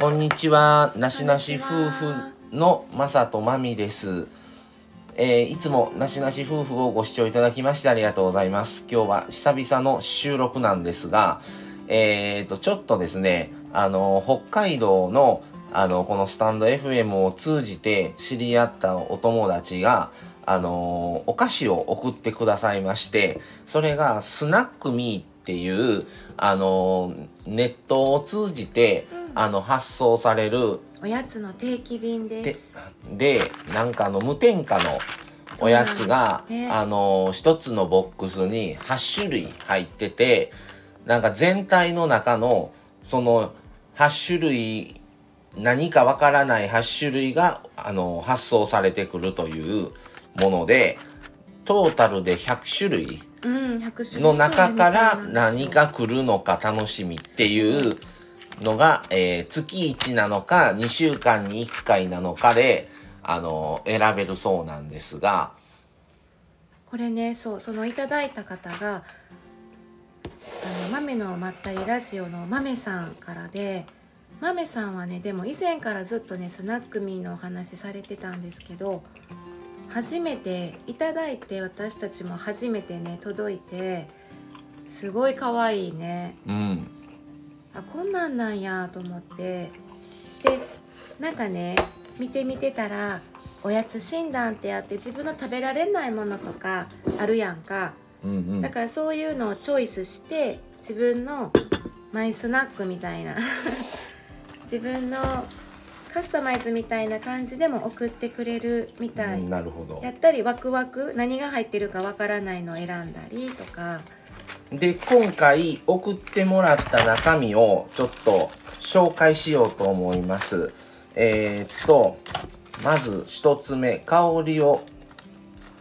こんにちは、なしなし夫婦のまさとまみです。えーいつもなしなし夫婦をご視聴いただきましてありがとうございます。今日は久々の収録なんですが、えーと、ちょっとですね、あの、北海道の、あの、このスタンド FM を通じて知り合ったお友達が、あの、お菓子を送ってくださいまして、それがスナックミーっていう、あの、ネットを通じて、あの、発送されるおやつの定期便でです。でなんかあの無添加のおやつが、ね。あの一つのボックスに8種類入っててなんか全体の中のその8種類何かわからない8種類があの発送されてくるというものでトータルで100種類うん100種類。の中から何が来るのか楽しみっていうのが、えー月1なのか2週間に1回なのかで、あの選べるそうなんですが、これねそうそのいただいた方があの豆のまったりラジオの豆さんからで豆さんはねでも以前からずっとねスナックミーのお話されてたんですけど初めていただいて私たちも初めてね届いてすごい可愛いね。うん、あこんなんなんやと思って。でなんかね見てみてたらおやつ診断ってあって自分の食べられないものとかあるやんか。うん、うん。だ。からそういうのをチョイスして自分のマイスナックみたいな。自分のカスタマイズみたいな感じでも送ってくれるみたい、なるほど。や。ったりワクワク何が入ってるかわからないのを選んだりとかで、今回送ってもらった中身をちょっと紹介しようと思います。えーっと、まず一つ目、香りを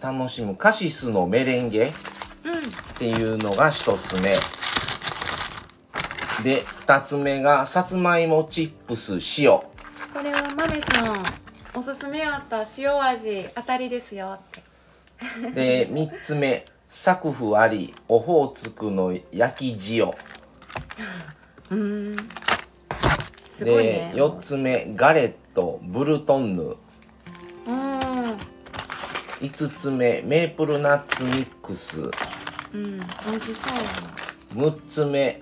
楽しむカシスのメレンゲ。うんっていうのが一つ目で二つ目がさつまいもチップス塩これは豆さんおすすめあった塩味当たりですよってで三つ目サクフありオホーツクの焼き塩。うーん。すごいでね四つ目ガレットブルトンヌ。もううん。五つ目メープルナッツミックス。うん。美味しそう。六つ目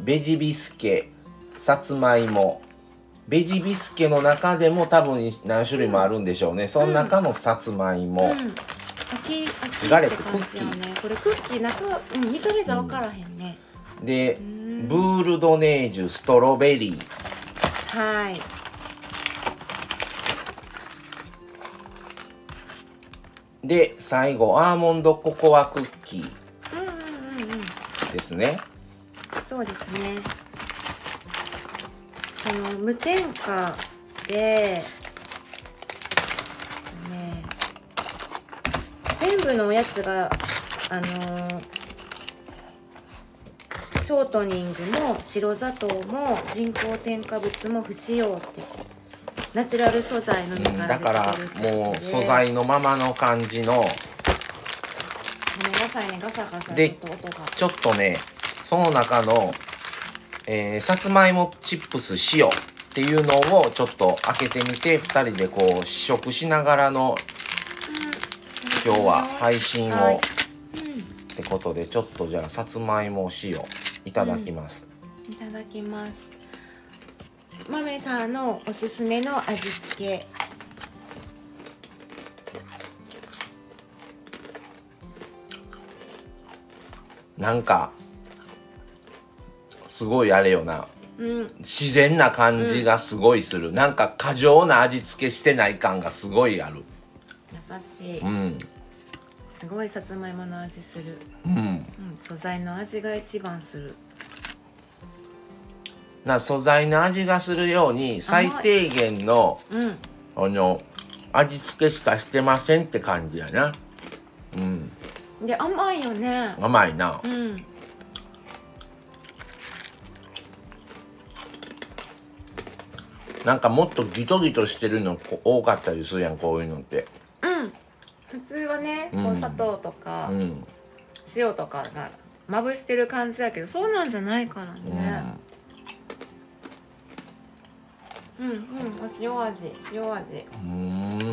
ベジビスケさつまいも。ベジビスケの中でも多分何種類もあるんでしょうね、その中のさつまいも、うん秋秋ガって感じよね。これクッキー中うん見た目じゃ分からへんね、でん。ブールドネージュストロベリー。はい。で最後アーモンドココアクッキー。うんうんうんうん。ですね。そうですね。その無添加で全部のおやつがあのーショートニングも白砂糖も人工添加物も不使用ってナチュラル素材のみだからもう素材のままの感じのごめんなさいねガサガサでちょっと音が。ちょっとねその中の、えーさつまいもチップス塩っていうのをちょっと開けてみて2人でこう試食しながらの今日は配信を、はい。ってことでちょっとじゃあさつまいも塩いただきます、いただきます。豆さんのおすすめの味付け。なんかすごいあれよな。うん。自然な感じがすごいする、なんか過剰な味付けしてない感がすごいある。優しい。うんすごいさつまいもの味する、うん。うん、素材の味が一番する。な素材の味がするように最低限のうん。あの味付けしかしてませんって感じやな。うん。で甘いよね。甘いな。うん。なんかもっとギトギトしてるのこ多かったりするやんこういうのって。うん普通はね、こううん砂糖とかうん。塩とかがまぶしてる感じだけどそうなんじゃないからうね、ん。うんうん。お塩味塩味。うー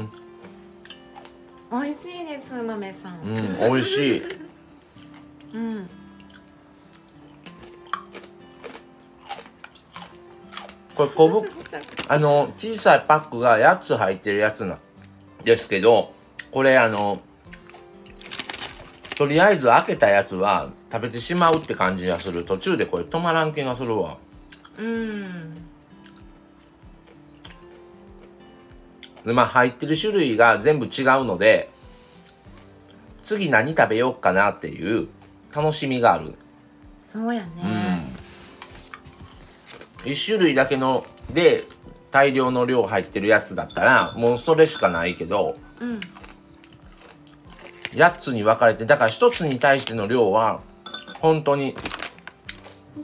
ん。美味しいです豆さん。うん美味しい。うん。これ昆布 あの小さいパックが8つ入ってるやつなんですけどこれあのとりあえず開けたやつは食べてしまうって感じがする。途中でこれ止まらん気がするわ。うん。でまあ入ってる種類が全部違うので次何食べようかなっていう楽しみがある。そうやね、一種類だけので大量の量入ってるやつだったらもうそれしかないけどうん8つに分かれてだから1つに対しての量は本当に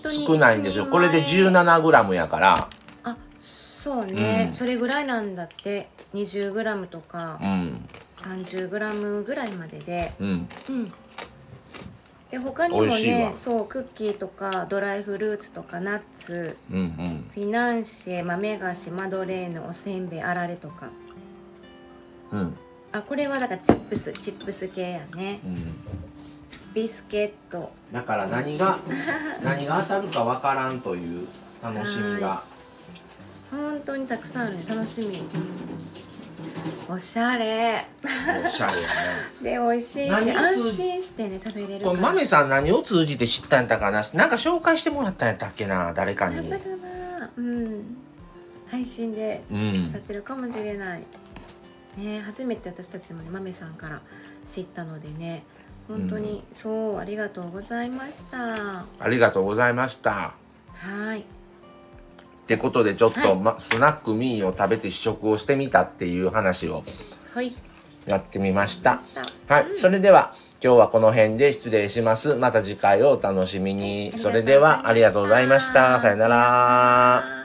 少ないんですよ。これで 17g やから。あそうね、うん。それぐらいなんだって。20g とかうん。30g ぐらいまでで。うん。うん。で他にもねそうクッキーとかドライフルーツとかナッツうんうん。フィナンシェ豆菓子マドレーヌおせんべいあられとか。うんあこれはだからチップスチップス系やね。うん。ビスケット。だから何が 何が当たるか分からんという楽しみが。本当にたくさんあるね。楽しみ。おしゃれ。おしゃれやね。で美味しいし安心してね食べれるこれ豆さん何を通じて知ったんやったかな。なんか紹介してもらったんやったっけな誰かに。うん。配信でうん。さってるかもしれない、ね初めて私たちもね豆さんから知ったのでね本当に、そうありがとうございました。ありがとうございました。はい。ってことでちょっと、はい。ま、スナックミーを食べて試食をしてみたっていう話をはい。やってみました。はい、それでは今日はこの辺で失礼します。また次回をお楽しみに。はい。それではありがとうございました。さよなら